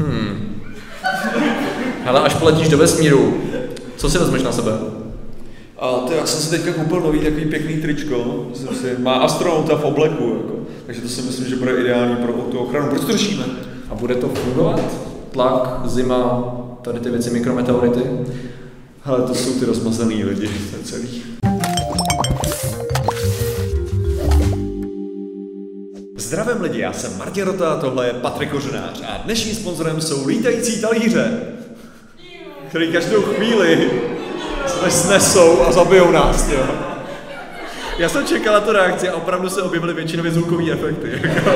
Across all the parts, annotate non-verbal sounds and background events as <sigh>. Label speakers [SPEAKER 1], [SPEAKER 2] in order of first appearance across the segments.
[SPEAKER 1] Hmm. Ale až poletíš do vesmíru, co si vezmeš na sebe?
[SPEAKER 2] A to já jsem si teďka koupil nový takový pěkný tričko, myslím si, má astronauta v obleku, jako. takže to si myslím, že bude ideální pro tu ochranu. Proč to řešíme?
[SPEAKER 1] A bude to fungovat? Tlak, zima, tady ty věci, mikrometeority?
[SPEAKER 2] Ale to jsou ty rozmazaný lidi, to je celý. Zdravím lidi, já jsem Martin Rota, tohle je Patrik Kořenář a dnešním sponzorem jsou lítající talíře, který každou chvíli se snesou a zabijou nás, jo. Já jsem čekal na tu reakci a opravdu se objevily většinově zvukové efekty. Jako.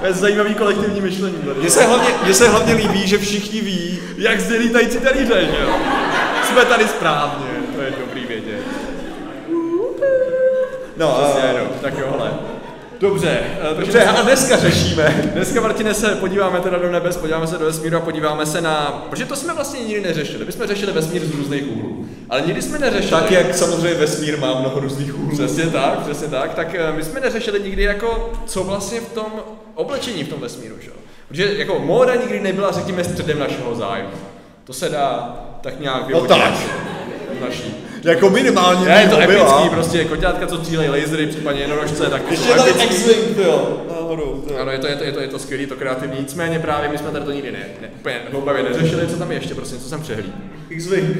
[SPEAKER 2] To je zajímavý kolektivní myšlení. Mně se, hlavně, mně se hlavně líbí, že všichni ví, jak zde lítající talíře, že jo. Jsme tady správně, to je dobrý vědět. No,
[SPEAKER 1] no. Tak jo, hele. Dobře, eh,
[SPEAKER 2] Dobře, a dneska řešíme.
[SPEAKER 1] Dneska, Martine, se podíváme teda do nebes, podíváme se do vesmíru a podíváme se na... Protože to jsme vlastně nikdy neřešili. My jsme řešili vesmír z různých úhlů. Ale nikdy jsme neřešili...
[SPEAKER 2] Tak jak samozřejmě vesmír má mnoho různých úhlů.
[SPEAKER 1] Přesně tak, přesně tak. Tak eh, my jsme neřešili nikdy jako, co vlastně v tom oblečení v tom vesmíru, že? Protože jako móda nikdy nebyla, řekněme, středem našeho zájmu. To se dá tak nějak vyhodit.
[SPEAKER 2] tak.
[SPEAKER 1] Naší.
[SPEAKER 2] Jako minimálně
[SPEAKER 1] Ne, je to
[SPEAKER 2] byla.
[SPEAKER 1] epický, prostě koťátka, co střílejí lasery, případně jednorožce, tak to
[SPEAKER 2] Ještě je tady. X-Wing, jo. Náhodou.
[SPEAKER 1] Ano, je to, je to, je to, je to skvělý, to kreativní, nicméně právě my jsme tady to nikdy ne, ne úplně hloubavě neřešili, co tam je ještě, prostě, co jsem přehlíd.
[SPEAKER 2] X-Wing.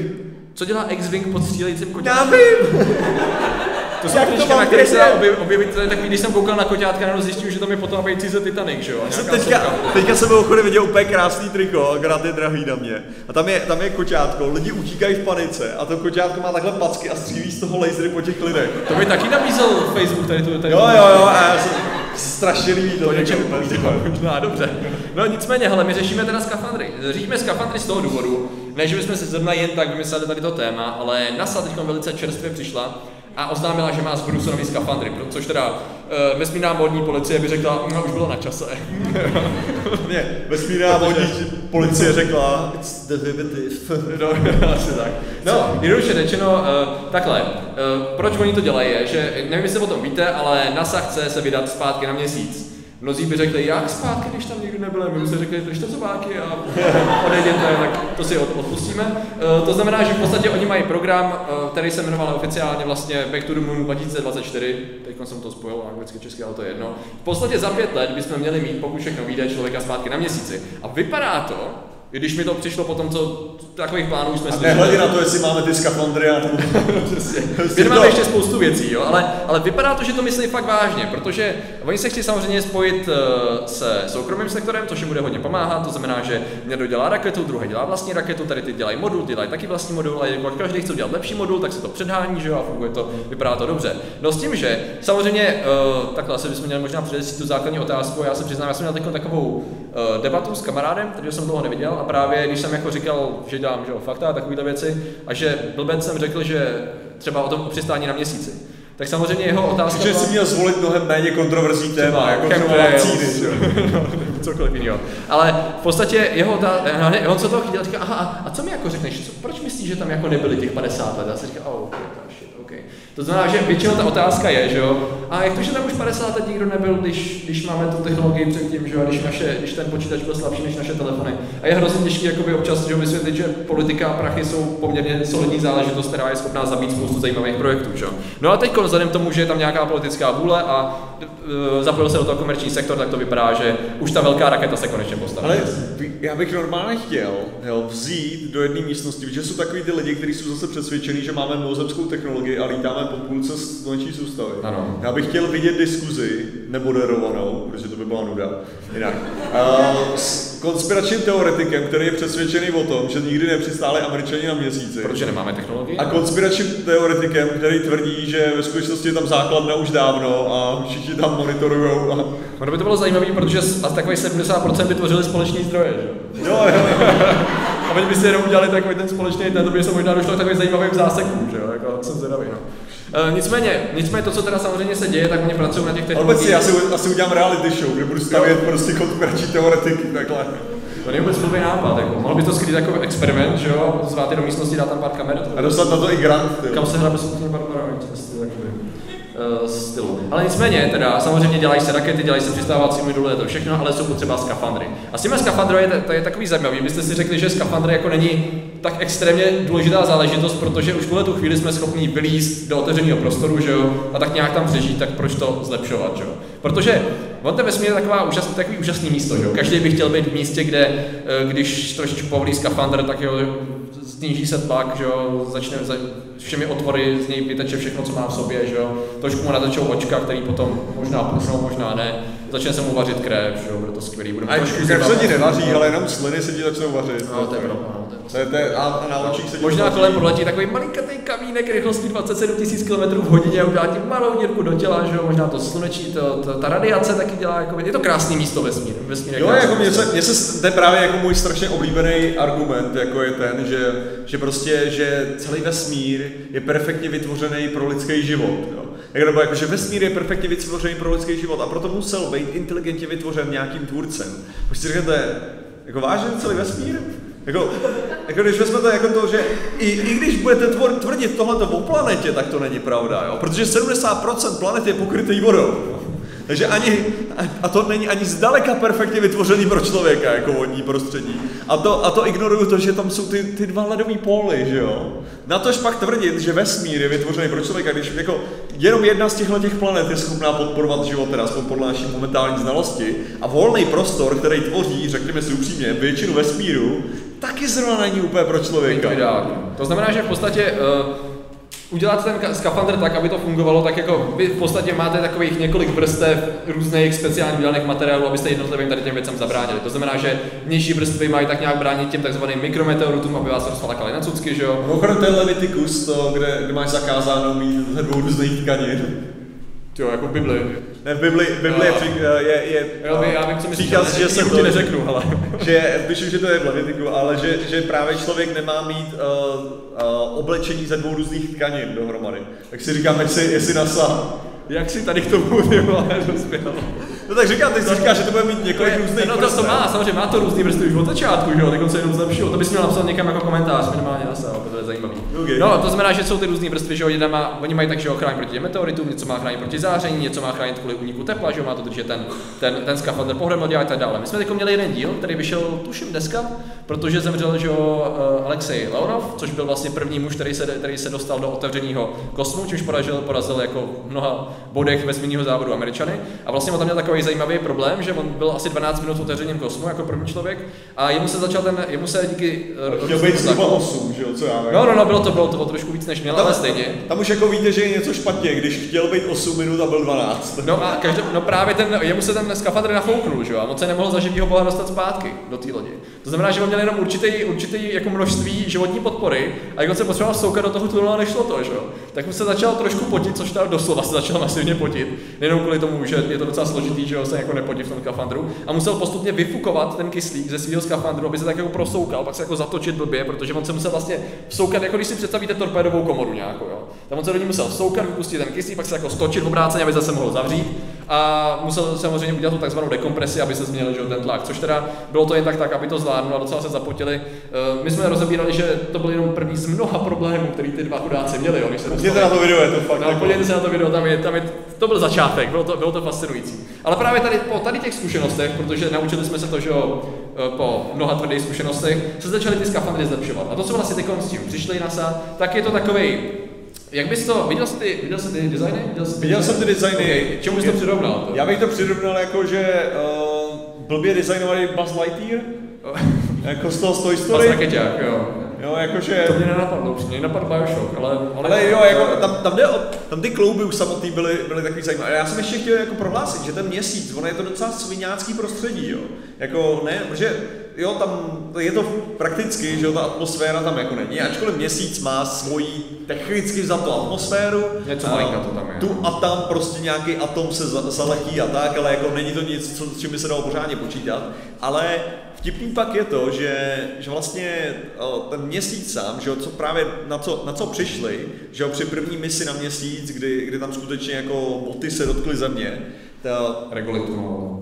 [SPEAKER 1] Co dělá X-Wing pod střílejícím
[SPEAKER 2] Já
[SPEAKER 1] koťátkem?
[SPEAKER 2] vím. <laughs>
[SPEAKER 1] To jsou trička, na kterých se dá objev- objevit, to je takový, když jsem koukal na koťátka, jenom zjistil, že tam je potom být ze Titanic, že jo? a
[SPEAKER 2] Jsem teďka, teďka jsem mimochodem viděl úplně krásný triko, akorát je drahý na mě. A tam je, tam je koťátko, lidi utíkají v panice a to koťátko má takhle packy a střílí z toho lasery po těch lidech.
[SPEAKER 1] To by taky nabízel Facebook tady tu, tady
[SPEAKER 2] Jo, jo, jo, a já jsem strašně líbí to.
[SPEAKER 1] Něčem. Možná, dobře. No nicméně, hele, my řešíme teda skafandry. Řešíme skafandry z toho důvodu, ne, že bychom si zrovna jen tak vymysleli tady to téma, ale NASA teď velice čerstvě přišla a oznámila, že má zbrusu nový skafandry, což teda uh, vesmírná modní policie by řekla, no už bylo na čase. <laughs>
[SPEAKER 2] Ne, vesmírná vodní policie <laughs> řekla, it's derivative. <laughs>
[SPEAKER 1] No, asi tak. No, jednoduše řečeno, uh, takhle, uh, proč oni to dělají je, že, nevím, jestli o tom víte, ale NASA chce se vydat zpátky na měsíc. Mnozí by řekli, jak zpátky, když tam nikdy nebyli, my bychom řekli, držte zobáky a <laughs> odejděte, tak to si od- odpustíme. Uh, to znamená, že v podstatě oni mají program, uh, který se jmenoval oficiálně vlastně Back to the Moon 2024, teď jsem to spojil anglicky, česky, ale to je jedno. V podstatě za pět let bychom měli mít, pokud všechno vyjde, člověka zpátky na měsíci. A vypadá to, i když mi to přišlo po tom, co takových plánů jsme slyšeli.
[SPEAKER 2] nehledě na to, jestli máme ty skafandry a to... <laughs> <laughs> Prostě
[SPEAKER 1] My
[SPEAKER 2] to-
[SPEAKER 1] máme ještě spoustu věcí, jo, ale, ale vypadá to, že to myslí fakt vážně, protože oni se chtějí samozřejmě spojit eh, se soukromým sektorem, což jim bude hodně pomáhat, to znamená, že někdo dělá raketu, druhý dělá vlastní raketu, tady ty dělají modul, dělají taky vlastní modul, a jako každý chce udělat lepší modul, tak se to předhání, že jo, a funguje to, vypadá to dobře. No s tím, že samozřejmě, uh, takhle asi bychom měli možná předesít tu základní otázku, já se přiznám, já jsem měl takovou uh, debatu s kamarádem, kterého jsem dlouho neviděl, a právě když jsem jako říkal, že dělám že jo, fakta a takovéhle věci, a že blbec jsem řekl, že třeba o tom přistání na měsíci. Tak samozřejmě jeho otázka
[SPEAKER 2] Protože jsi měl zvolit mnohem méně kontroverzní téma, jako třeba vakcíny. jo. <laughs>
[SPEAKER 1] cokoliv jiného. Ale v podstatě jeho ta, eh, on se toho chytil, říká, aha, a, co mi jako řekneš, co, proč myslíš, že tam jako nebyli těch 50 let? A si říká, oh, okay. To znamená, že většinou ta otázka je, že jo, a jak to, že tam už 50 let nikdo nebyl, když, když máme tu technologii předtím, že jo, když, naše, když ten počítač byl slabší než naše telefony. A je hrozně těžké jakoby občas že vysvětlit, že politika a prachy jsou poměrně solidní záležitost, která je schopná zabít spoustu zajímavých projektů. Že? jo. No a teď vzhledem tomu, že je tam nějaká politická vůle a e, zapojil se do toho komerční sektor, tak to vypadá, že už ta velká raketa se konečně postaví.
[SPEAKER 2] Ale já bych normálně chtěl jo, vzít do jedné místnosti, protože jsou takový ty lidi, kteří jsou zase přesvědčení, že máme mimozemskou technologii a lítáme po půlce sluneční soustavy.
[SPEAKER 1] Ano.
[SPEAKER 2] Já bych chtěl vidět diskuzi, nemoderovanou, protože to by byla nuda, jinak, uh, s konspiračním teoretikem, který je přesvědčený o tom, že nikdy nepřistáli američani na měsíci.
[SPEAKER 1] Protože nemáme technologii.
[SPEAKER 2] A konspiračním teoretikem, který tvrdí, že ve skutečnosti je tam základna už dávno a všichni tam monitorujou a...
[SPEAKER 1] Ono by to bylo zajímavé, protože asi takových 70% by tvořili společný zdroje, že? jo?
[SPEAKER 2] Jo.
[SPEAKER 1] A oni by si jenom udělali takový ten společný, ten to by se možná došlo k takovým zajímavým zásekům, že jo? Jako, jsem zvědavý, no. E, nicméně, nicméně to, co teda samozřejmě se děje, tak oni pracují na těch technologiích.
[SPEAKER 2] obecně já si asi udělám reality show, kde budu stavět prostě konspirační teoretiky, takhle.
[SPEAKER 1] To není vůbec blbý nápad, jako. Mohl by to skrýt jako experiment, že jo? Zvát je do místnosti, dát tam pár kamer.
[SPEAKER 2] A dostat na to i grant.
[SPEAKER 1] Kam se hrabe jestli takový. Uh, stylu. Ale nicméně, teda samozřejmě dělají se rakety, dělají se přistávací moduly, to všechno, ale jsou potřeba skafandry. A s těmi skafandry je, to je takový zajímavý. Vy jste si řekli, že skafandry jako není tak extrémně důležitá záležitost, protože už v tu chvíli jsme schopni vylízt do otevřeného prostoru, že jo, a tak nějak tam přežít, tak proč to zlepšovat, že jo. Protože on ten vesmír je taková úžasný, takový úžasný místo, že jo. Každý by chtěl být v místě, kde, eh, když trošičku povolí skafandr, tak jo, sníží se tlak, že jo, začne za všemi otvory, z něj vyteče všechno, co má v sobě, že jo. Trošku mu natečou očka, který potom možná pušnou, možná ne. Začne se mu vařit krev, že jo, bude to skvělý. Bude
[SPEAKER 2] A krev se ti nevaří, ale jenom sliny se ti začnou vařit.
[SPEAKER 1] No, to je pravda. To je-
[SPEAKER 2] To je, a, a na očích se
[SPEAKER 1] Možná kolem proletí takový malinkatý kamínek rychlostí 27 000 km v hodině a udělá ti malou dírku do těla, že jo, možná to sluneční, to, to, ta radiace taky dělá, jako, je to krásný místo vesmír, vesmír
[SPEAKER 2] Jo, jako
[SPEAKER 1] místo.
[SPEAKER 2] se, mně se, to je právě jako můj strašně oblíbený argument, jako je ten, že, že prostě, že celý vesmír je perfektně vytvořený pro lidský život, jo. Jak nebo jako, že vesmír je perfektně vytvořený pro lidský život a proto musel být inteligentně vytvořen nějakým tvůrcem. Už si řeknete, jako vážně celý vesmír? Jako, jako když vezmete jako to, že i, i když budete tvor, tvrdit tohleto o planetě, tak to není pravda, jo? protože 70% planety je pokrytý vodou. Takže ani, a to není ani zdaleka perfektně vytvořený pro člověka, jako vodní prostředí. A to, a to ignoruju to, že tam jsou ty, ty dva ledové póly, že jo. Na tož pak tvrdit, že vesmír je vytvořený pro člověka, když jako jenom jedna z těchto těch planet je schopná podporovat život, teda aspoň podle naší momentální znalosti, a volný prostor, který tvoří, řekněme si upřímně, většinu vesmíru, taky zrovna není úplně pro člověka.
[SPEAKER 1] to ideální. To znamená, že v podstatě uh, udělat ten ka- skafandr tak, aby to fungovalo, tak jako vy v podstatě máte takových několik vrstev různých speciálních dělaných materiálů, abyste jednotlivým tady těm věcem zabránili. To znamená, že vnější vrstvy mají tak nějak bránit těm takzvaným mikrometeoritům, aby vás rozfalakali na cucky, že jo.
[SPEAKER 2] Mimochodem to je Leviticus, to, kde, kde máš zakázáno mít dvou různých tkanin.
[SPEAKER 1] Jo, jako Bibli.
[SPEAKER 2] Ne, v Bibli, v Bibli je,
[SPEAKER 1] Jo.
[SPEAKER 2] při- je, je,
[SPEAKER 1] Jo, vy- já vím, co myslíš,
[SPEAKER 2] příkaz, že <laughs> se to,
[SPEAKER 1] neřeknu, ale... <laughs>
[SPEAKER 2] že, myslím, že to je v Levitiku, ale že, že právě člověk nemá mít uh, uh, oblečení ze dvou různých tkanin dohromady. Tak si říkám, jestli, jestli nasa.
[SPEAKER 1] Jak si tady k tomu <laughs> ty vole dospěl?
[SPEAKER 2] No tak říkám, ty si říkáš, že to bude mít několik různých
[SPEAKER 1] No to, to má, samozřejmě má to různý vrstvy už od začátku, že jo, tak se jenom zlepšil. To bys měl napsat někam jako komentář, minimálně na SEO, to je zajímavý.
[SPEAKER 2] Okay.
[SPEAKER 1] No, to znamená, že jsou ty různé vrstvy, že jo, jedna má, oni mají tak, že jo, chránit proti meteoritům, něco má chránit proti záření, něco má chránit kvůli úniku tepla, že jo, má to držet ten, ten, ten skafandr pohromadě a tak dále. My jsme teď měli jeden díl, který vyšel, tuším, dneska, protože zemřel, že jo, eh, Alexej Leonov, což byl vlastně první muž, který se, který se dostal do otevřeného kosmu, čímž porazil, porazil jako v mnoha bodech vesmírného závodu Američany. A vlastně on tam měl takový zajímavý problém, že on byl asi 12 minut v otevřeném kosmu jako první člověk a jemu se začal ten, jemu se díky eh,
[SPEAKER 2] Chtěl být zhruba
[SPEAKER 1] tlakům-
[SPEAKER 2] 8, že jo, co já vím.
[SPEAKER 1] No, no, no, bylo to, bylo to o trošku víc než měl,
[SPEAKER 2] Tam-
[SPEAKER 1] ale stejně.
[SPEAKER 2] Tam už jako víte, že je něco špatně, když chtěl být 8 minut a byl 12. <laughs>
[SPEAKER 1] No a každý, no právě ten, jemu se ten skafandr nafouknul, že jo, a on se nemohl za živýho boha dostat zpátky do té lodi. To znamená, že on měl jenom určitý, určitý jako množství životní podpory a jak on se potřeboval vsoukat do toho tunelu a nešlo to, že jo. Tak mu se začal trošku potit, což tam doslova se začal masivně potit. Nejenom kvůli tomu, že je to docela složitý, že jo, se jako nepotí v tom skafandru. A musel postupně vyfukovat ten kyslík ze svého skafandru, aby se tak jako prosoukal, pak se jako zatočit blbě, protože on se musel vlastně vsoukat, jako když si představíte torpédovou komoru nějakou, jo. Tam on se do ní musel vsoukat, vypustit ten kyslík, pak se jako stočit obráceně, aby zase mohl zavřít a musel samozřejmě udělat tu takzvanou dekompresi, aby se změnil že ten tlak, což teda bylo to jen tak, tak aby to zvládnul a docela se zapotili. Eh, My jsme rozebírali, že to byl jenom první z mnoha problémů, který ty dva chudáci měli, jo, když se
[SPEAKER 2] na to video, je to fakt
[SPEAKER 1] No,
[SPEAKER 2] jako...
[SPEAKER 1] se na to video, tam je, tam je, to byl začátek, bylo to, bylo to fascinující. Ale právě tady po tady těch zkušenostech, protože naučili jsme se to, že jo, eh, po mnoha tvrdých zkušenostech, se začaly ty skafandry zlepšovat. A to, co vlastně teď s tím přišli NASA, tak je to takový jak bys to, viděl jsi ty, viděl jsi ty designy? Viděl, jsi ty
[SPEAKER 2] Viděl jsem ty designy.
[SPEAKER 1] Okay. Čemu bys to přirovnal? To?
[SPEAKER 2] Já bych to přirovnal jako, že uh, blbě designovaný Buzz Lightyear, <laughs> jako z toho Toy Story.
[SPEAKER 1] rakeťák, jo.
[SPEAKER 2] Jo, jakože...
[SPEAKER 1] To mě nenapadlo, už mě napadl Bioshock, ale...
[SPEAKER 2] Ale jo, jako, tam, tam, jde o, tam ty klouby už samotný byly, byly takový zajímavé. Já jsem ještě chtěl jako prohlásit, že ten měsíc, ono je to docela sviňácký prostředí, jo. Jako ne, protože jo, tam je to prakticky, že jo, ta atmosféra tam jako není. Ačkoliv měsíc má svoji technicky vzatou atmosféru.
[SPEAKER 1] Něco
[SPEAKER 2] a
[SPEAKER 1] malinka to tam je.
[SPEAKER 2] Tu a tam prostě nějaký atom se za- zaletí a tak, ale jako není to nic, co, s čím by se dalo pořádně počítat. Ale vtipný pak je to, že, že vlastně ten měsíc sám, že jo, co právě na co, na co přišli, že jo, při první misi na měsíc, kdy, kdy tam skutečně jako boty se dotkly země, to,
[SPEAKER 1] Regolitu, no.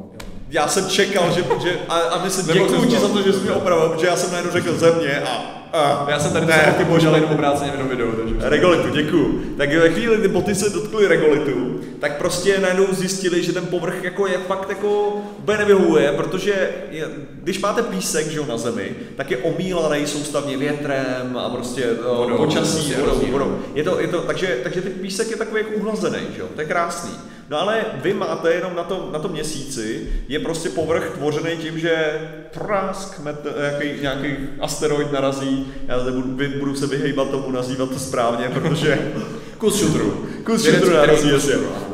[SPEAKER 2] Já jsem čekal, že, že a, a
[SPEAKER 1] Nebyl
[SPEAKER 2] děkuji
[SPEAKER 1] to
[SPEAKER 2] ti za to, že jsi mě opravil, protože já jsem najednou řekl země a, a
[SPEAKER 1] Já jsem tady
[SPEAKER 2] ne,
[SPEAKER 1] taky božel jenom obráceně v jednom videu, takže...
[SPEAKER 2] Regolitu, děkuju. Tak ve chvíli, kdy boty se dotkly regolitu, tak prostě najednou zjistili, že ten povrch jako je fakt jako úplně nevyhovuje, protože je, když máte písek že jo, na zemi, tak je omílaný soustavně větrem a prostě
[SPEAKER 1] Vodou,
[SPEAKER 2] vodou, počasí,
[SPEAKER 1] prostě
[SPEAKER 2] vodou, vodou. Je to, je to, takže, takže ten písek je takový jako uhlazený, že jo? to je krásný. No ale vy máte jenom na tom, na tom měsíci, je prostě povrch tvořený tím, že prask, met, nějaký, nějaký asteroid narazí, já zde budu, budu se vyhejbat tomu, nazývat to správně, protože <laughs>
[SPEAKER 1] Kus šutru.
[SPEAKER 2] kus šutru narazí, jasně.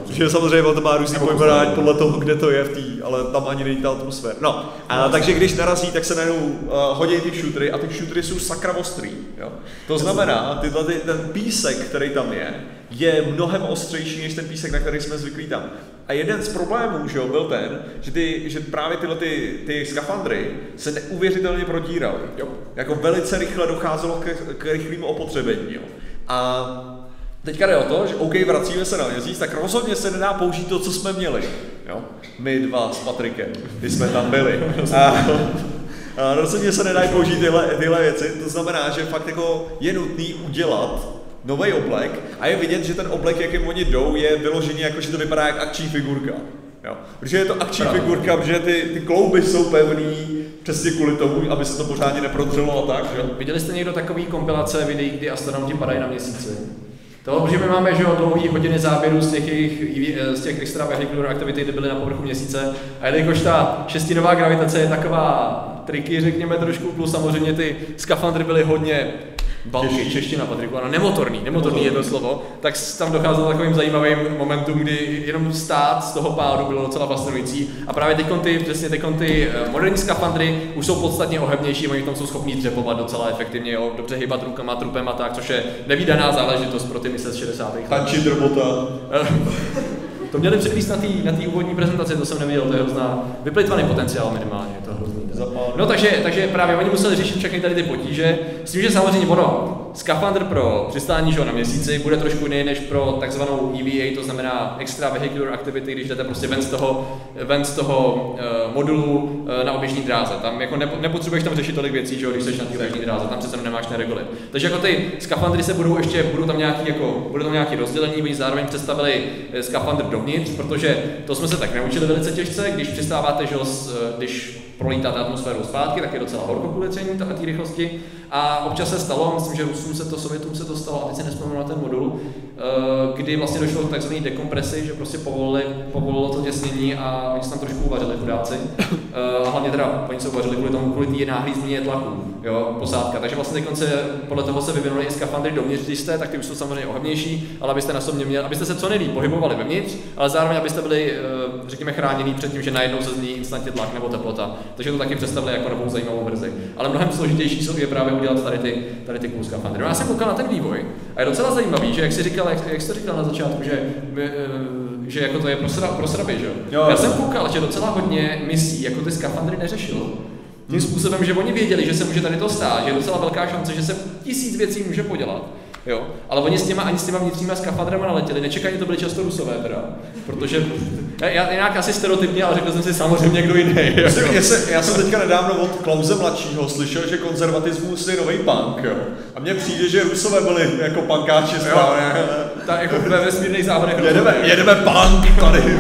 [SPEAKER 2] Že samozřejmě on to má různý pojmenování podle toho, kde to je v té, ale tam ani není ta atmosféra. No, a takže když narazí, tak se najednou uh, hodí ty šutry a ty šutry jsou sakra ostrý. Jo? To znamená, tyhle, ty, ten písek, který tam je, je mnohem ostřejší než ten písek, na který jsme zvyklí tam. A jeden z problémů že jo, byl ten, že, ty, že právě tyhle ty, ty skafandry se neuvěřitelně protíraly. Jako velice rychle docházelo k, k rychlému opotřebení. Jo. A Teďka jde o to, že OK, vracíme se na měsíc, tak rozhodně se nedá použít to, co jsme měli. Jo? My dva s Patrikem, když jsme tam byli. A, a rozhodně se nedají použít tyhle, tyhle věci, to znamená, že fakt jako je nutný udělat nový oblek a je vidět, že ten oblek, jakým oni jdou, je vyložený jako, že to vypadá jak akční figurka. Jo? Protože je to akční
[SPEAKER 1] Pravda.
[SPEAKER 2] figurka, protože ty, ty klouby jsou pevný, přesně kvůli tomu, aby se to pořádně neprodřelo a tak. Jo?
[SPEAKER 1] Viděli jste někdo takový kompilace videí, kdy astronauti padají na měsíci? To, protože my máme že jo, dlouhý hodiny záběrů z těch, jejich, z těch extra vehicular activity, kdy byly na povrchu měsíce. A jelikož ta šestinová gravitace je taková triky, řekněme trošku, plus samozřejmě ty skafandry byly hodně Balky, čeština, Patriku, ano, nemotorný, nemotorný je to slovo, tak tam docházelo takovým zajímavým momentům, kdy jenom stát z toho pádu bylo docela fascinující. A právě teď ty, přesně teď ty eh, moderní skafandry už jsou podstatně ohebnější, oni v tom jsou schopní dřepovat docela efektivně, jo, dobře hýbat rukama, trupem a tak, což je nevýdaná záležitost pro ty mise z 60. let.
[SPEAKER 2] Tančit robota. <laughs>
[SPEAKER 1] To měli předvíst na té na tý úvodní prezentaci, to jsem neviděl, to je hrozná vyplitvaný potenciál minimálně, No takže, takže právě oni museli řešit všechny tady ty potíže, s tím, že samozřejmě ono, skafandr pro přistání že na měsíci bude trošku jiný než pro takzvanou EVA, to znamená Extra Vehicular Activity, když jdete prostě ven z toho, ven z toho uh, modulu uh, na oběžní dráze. Tam jako nepo, nepotřebuješ tam řešit tolik věcí, že když jsi na té oběžní dráze, tam přece nemáš ten regolit. Takže jako ty skafandry se budou ještě, budou tam nějaký, jako, budou tam nějaký rozdělení, oni zároveň představili eh, skafandr dovnitř, protože to jsme se tak naučili velice těžce, když přistáváte, že když prolítáte atmosféru zpátky, tak je docela horko kvůli té rychlosti. A občas se stalo, myslím, že Rusům se to, Sovětům se to stalo, a teď si nespomenu na ten modul, kdy vlastně došlo k takzvané dekompresi, že prostě povolili, povolilo to těsnění a oni se tam trošku uvařili chudáci. Eh, A hlavně teda oni se uvařili kvůli tomu, kvůli té náhlé změně tlaku, jo, posádka. Takže vlastně se podle toho se vyvinuli i skafandry dovnitř, když jste, tak ty už jsou samozřejmě ohebnější, ale abyste na sobě měli, abyste se co nejlíp pohybovali vevnitř, ale zároveň abyste byli, eh, řekněme, chráněni před tím, že najednou se změní instantně tlak nebo teplota. Takže to taky představili jako novou zajímavou verzi. Ale mnohem složitější jsou je právě udělat tady ty, tady ty skafandry. No já jsem koukal na ten vývoj a je docela zajímavý, že jak jsi říkal, jak, jak jsi to říkal na začátku, že, eh, že jako to je pro, sra, pro sraby, že jo? Já jsem koukal, že docela hodně misí jako ty skafandry neřešilo. Tím způsobem, že oni věděli, že se může tady to stát, že je docela velká šance, že se tisíc věcí může podělat. Jo, ale oni s těma, ani s těma vnitřníma skafandrama naletěli, nečekaně to byli často rusové teda, protože já, já nějak asi stereotypně, ale řekl jsem si samozřejmě někdo jiný.
[SPEAKER 2] Já jsem,
[SPEAKER 1] Jako.
[SPEAKER 2] já, jsem, já jsem teďka nedávno od Klauze mladšího slyšel, že konzervatismus je nový punk, jo. A mně přijde, že Rusové byli jako punkáči správně.
[SPEAKER 1] Ta, jako ve vesmírných závodech
[SPEAKER 2] Jedeme, jedeme punk tady.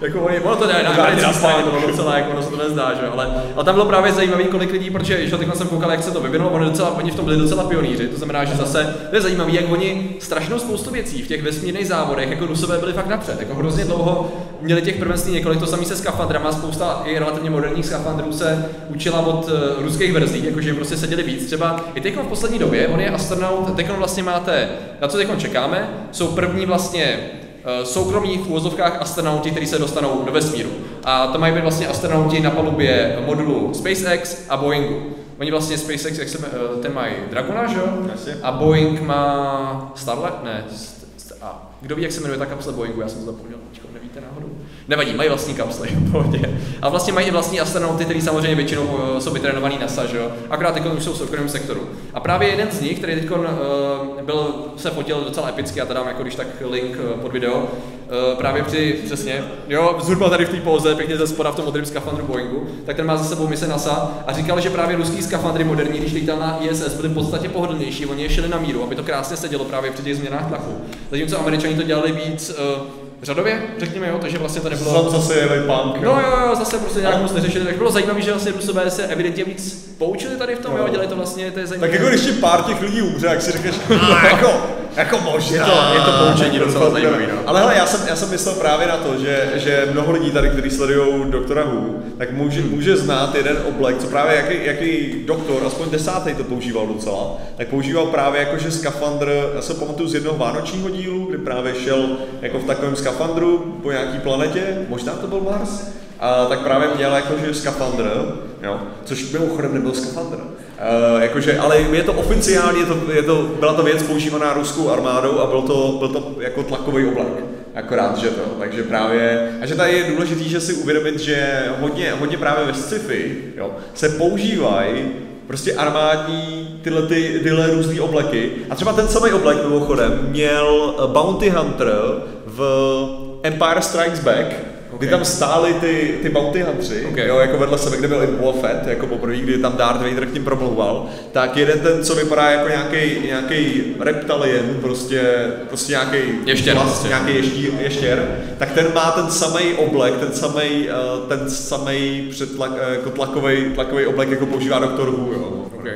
[SPEAKER 1] Jako oni, ono to jde na americké straně, to bylo docela, jako ono se to nezdá, že ale, ale tam bylo právě zajímavý, kolik lidí, protože že teď jsem koukal, jak se to vyvinulo, oni, docela, oni v tom byli docela pionýři, to znamená, že zase, to je zajímavé, jak oni strašnou spoustu věcí v těch vesmírných závodech, jako Rusové byli fakt napřed, jako hrozně dlouho měli těch prvenství několik, to samé se skafandrama, spousta i relativně moderních skafandrů se učila od uh, ruských verzí, jakože jim prostě seděli víc. Třeba i teď v poslední době, on je astronaut, teď vlastně máte, na co teď čekáme, jsou první vlastně soukromí v úvozovkách astronauti, kteří se dostanou do vesmíru. A to mají být vlastně astronauti na palubě modulu SpaceX a Boeingu. Oni vlastně SpaceX, jak se, eh, ten mají Dragona, že jo? A Boeing má Starlet? Ne, a kdo ví, jak se jmenuje ta kapsle Boeingu, já jsem to zapomněl, teďko nevíte náhodou. Nevadí, mají vlastní kapsly, <laughs> v pohodě. A vlastně mají i vlastní astronauty, který samozřejmě většinou eh, jsou vytrénovaný NASA, že jo? Akorát teď už jsou v soukromém sektoru. A právě jeden z nich, který teď uh, byl, se fotil docela epicky, já teda dám jako když tak link uh, pod video, uh, právě při, přesně, jo, zhruba tady v té póze, pěkně ze spoda v tom modrém skafandru Boeingu, tak ten má za sebou mise NASA a říkal, že právě ruský skafandry moderní, když lítal na ISS, byly v podstatě pohodlnější, oni je šli na míru, aby to krásně sedělo právě při těch změnách tlaku. Zatímco američani to dělali víc uh, řadově, řekněme, jo, takže vlastně to nebylo...
[SPEAKER 2] Zase jeli punk,
[SPEAKER 1] No jo, jo, zase prostě nějak moc neřešili, tak bylo zajímavé, že vlastně Rusové se evidentně víc poučili tady v tom, no. jo, dělají to vlastně, to je zajímavé.
[SPEAKER 2] Tak jako když ti pár těch lidí umře, jak si řekneš, <laughs> jako, jako možná.
[SPEAKER 1] Je to, je to poučení docela zajímavé, no.
[SPEAKER 2] Ale hele, já jsem, já jsem myslel právě na to, že, že mnoho lidí tady, kteří sledují doktora Hu, tak může, může znát jeden oblek, co právě jaký, jaký doktor, aspoň desátý to používal docela, tak používal právě jakože skafandr, já se pamatuju z jednoho vánočního dílu, kdy právě šel jako v takovém skafandru po nějaký planetě, možná to byl Mars, a tak právě měl jakože skafandr, jo, což mimochodem nebyl skafandr. Uh, jakože, ale je to oficiálně, je to, je to, byla to věc používaná ruskou armádou a byl to, byl to jako tlakový oblek. Akorát, že to, takže právě, a že tady je důležité, že si uvědomit, že hodně, hodně právě ve sci-fi jo, se používají prostě armádní tyhle, ty, tyhle různé obleky. A třeba ten samý oblek mimochodem měl Bounty Hunter v Empire Strikes Back, Okay. Kdy tam stály ty, ty bounty huntři, okay. jo, jako vedle sebe, kde byl i Boba Fett, jako poprvé, kdy tam Darth Vader k ním promlouval, tak jeden ten, co vypadá jako nějaký nějaký reptilian, prostě, prostě nějaký
[SPEAKER 1] ještěr, vlast, prostě.
[SPEAKER 2] nějaký ještěr, ještěr, tak ten má ten samý oblek, ten samý eh, ten samý předtlak, eh, jako tlakový, tlakový oblek, jako používá Doktor Who, jo.
[SPEAKER 1] Okay.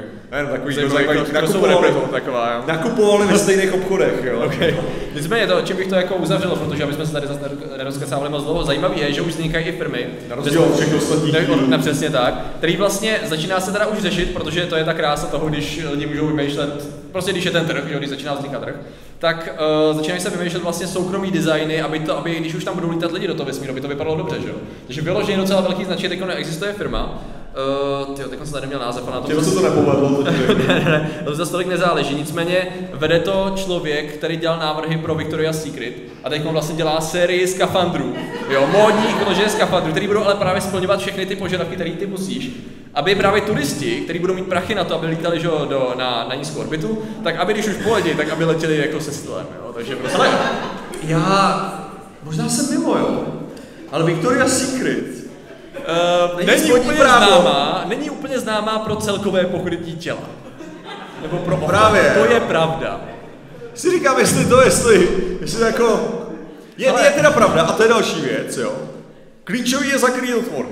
[SPEAKER 2] Takový zajímavý, nakupovali,
[SPEAKER 1] taková, jo.
[SPEAKER 2] nakupovali ve stejných obchodech, jo.
[SPEAKER 1] Okay. Nicméně to, čím bych to jako uzavřel, protože aby jsme se tady zase nerozkecávali moc dlouho, zajímavé je, že už vznikají i firmy,
[SPEAKER 2] na rozdíl od všech ostatních
[SPEAKER 1] ne, přesně tak, který vlastně začíná se teda už řešit, protože to je ta krása toho, když lidi můžou vymýšlet, prostě když je ten trh, když začíná vznikat trh, tak uh, začínají se vymýšlet vlastně soukromý designy, aby to, aby když už tam budou lítat lidi do toho vesmíru, aby to vypadalo dobře, že jo. Takže vyloženě docela velký značky, teď existuje firma, Uh, tyjo, teď jsem tady měl název na
[SPEAKER 2] to... se to nepovedlo. <laughs>
[SPEAKER 1] ne, ne, to zase tolik nezáleží. Nicméně vede to člověk, který dělal návrhy pro Victoria's Secret a teď vlastně dělá sérii skafandrů. Jo, módních vložených skafandrů, který budou ale právě splňovat všechny ty požadavky, které ty musíš. Aby právě turisti, kteří budou mít prachy na to, aby lítali že, do, na, na nízkou orbitu, tak aby když už poledí, tak aby letěli jako se stylem. Jo? Takže prostě... Ale
[SPEAKER 2] já možná jsem mimo, jo. Ale Victoria's Secret
[SPEAKER 1] Uh, není, není úplně právo. známá, není úplně známá pro celkové pokrytí těla. Nebo pro.
[SPEAKER 2] Právě.
[SPEAKER 1] To je pravda.
[SPEAKER 2] Si říkám, jestli to, jestli, jestli to jako... Je, Ale... je teda pravda, a to je další věc, jo. Klíčový je zakrýt otvory.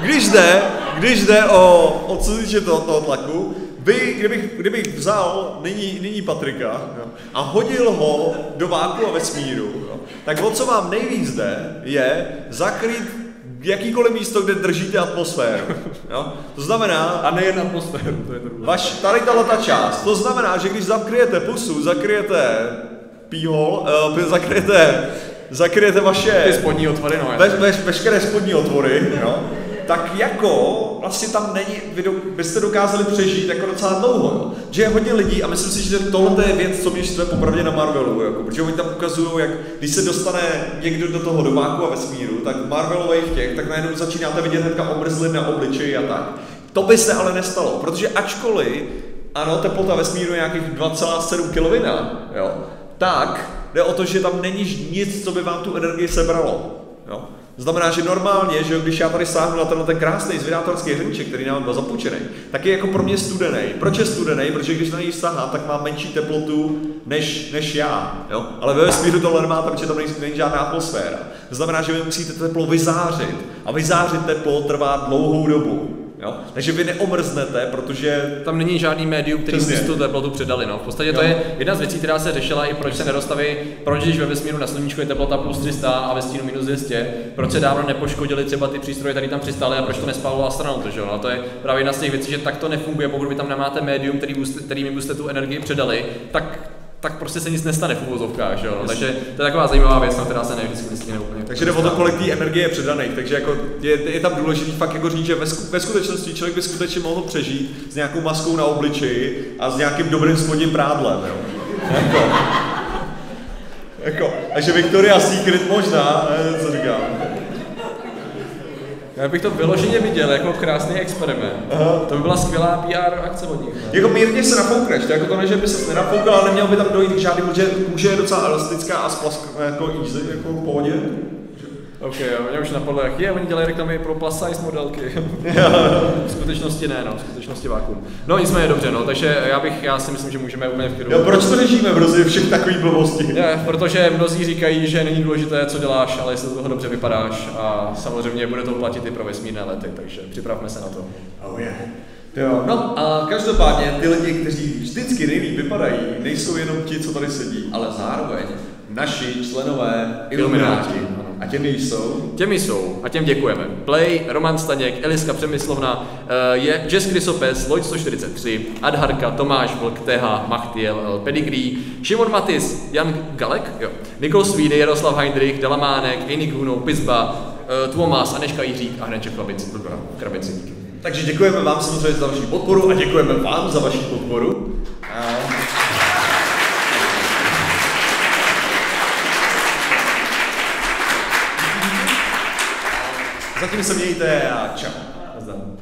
[SPEAKER 2] Když jde, když jde o, o co týče toho, toho tlaku, by, kdybych, kdybych vzal nyní, nyní Patrika jo, a hodil ho do váku a vesmíru, jo, tak o co vám nejvíc jde, je zakrýt jakýkoliv místo, kde držíte atmosféru. Jo? To znamená...
[SPEAKER 1] A nejen atmosféru, to je to
[SPEAKER 2] vaš, tady ta část. To znamená, že když zakryjete pusu, zakryjete píhol, uh, zakryjete, zakryjete vaše...
[SPEAKER 1] Ty spodní otvory, no.
[SPEAKER 2] Ve, ve, veškeré spodní otvory, jo? Tak jako vlastně tam není, vy do, byste dokázali přežít jako docela dlouho, jo. Že je hodně lidí a myslím si, že tohle je věc, co mě štve popravdě na Marvelu, jako, protože oni tam ukazují, jak když se dostane někdo do toho domáku a vesmíru, tak Marvelových těch, tak najednou začínáte vidět hnedka obrzly na obličeji a tak. To by se ale nestalo, protože ačkoliv, ano, teplota vesmíru je nějakých 2,7 Kelvina, jo, tak jde o to, že tam není nic, co by vám tu energii sebralo. Jo. Znamená, že normálně, že když já tady sáhnu na ten, ten krásný zvědátorský hrníček, který nám byl zapůjčený, tak je jako pro mě studený. Proč je studený? Protože když na něj sahám, tak má menší teplotu než, než já. Jo? Ale ve vesmíru tohle nemá, protože tam není, není žádná atmosféra. To znamená, že vy musíte teplo vyzářit. A vyzářit teplo trvá dlouhou dobu. Jo? Takže vy neomrznete, protože...
[SPEAKER 1] Tam není žádný médium, který by tu teplotu předali. No. V podstatě jo. to je jedna z věcí, která se řešila i proč se nedostaví, proč když ve vesmíru na sluníčku je teplota plus 300 a ve stínu minus 200, proč se dávno nepoškodili třeba ty přístroje, které tam přistály a proč to nespálilo astronauty. Že? No, to je právě jedna z těch věcí, že tak to nefunguje, pokud vy tam nemáte médium, který, kterými byste tu energii předali, tak tak prostě se nic nestane v uvozovkách, že jo? No, takže to je taková zajímavá věc, na která se nevždycky myslí úplně.
[SPEAKER 2] Takže jde o to, kolik té energie je předaných, takže jako je, je tam důležitý fakt jako říct, že ve, ve skutečnosti člověk by skutečně mohl přežít s nějakou maskou na obličeji a s nějakým dobrým spodním prádlem, jo? jako, jako, Takže Victoria Secret možná, ne, co říkám.
[SPEAKER 1] Já bych to vyloženě viděl jako krásný experiment. Aha. To by byla skvělá PR akce od nich. Ne?
[SPEAKER 2] Jako mírně se nafoukneš, to jako to ne, že by se nenafoukal, ale neměl by tam dojít k žádný, protože kůže je docela elastická a splask jako easy, jako v pohodě.
[SPEAKER 1] OK, jo, mě už napadlo, jak je, oni dělají reklamy pro plus size modelky. <laughs> v skutečnosti ne, no, v skutečnosti vákuum. No nicméně dobře, no, takže já bych, já si myslím, že můžeme úplně v
[SPEAKER 2] Jo, proč to řešíme prostě všech takových blbostí?
[SPEAKER 1] Ne, protože mnozí říkají, že není důležité, co děláš, ale jestli do toho dobře vypadáš a samozřejmě bude to platit i pro vesmírné lety, takže připravme se na to.
[SPEAKER 2] Oh yeah. Jo, no a každopádně ty lidi, kteří vždycky nejlíp vypadají, nejsou jenom ti, co tady sedí, ale zároveň naši členové Illuminati. A těmi jsou?
[SPEAKER 1] Těmi jsou, a těm děkujeme. Play, Roman Staněk, Eliska Přemyslovna, eh, je Jess Chrysopes, Lloyd 143, Adharka, Tomáš Vlk, TH, Machtiel, Pedigree, Šimon Matis, Jan Galek, jo, Nikol Svíny, Jaroslav Heindrich, Delamánek, Enik Hunou, Pizba, eh, Tuomas, Aneška Jiřík a Hrenček Krabici. Krabici, díky.
[SPEAKER 2] Takže děkujeme vám samozřejmě za vaši podporu a děkujeme vám za vaši podporu. A... Zatím se mějte a čau.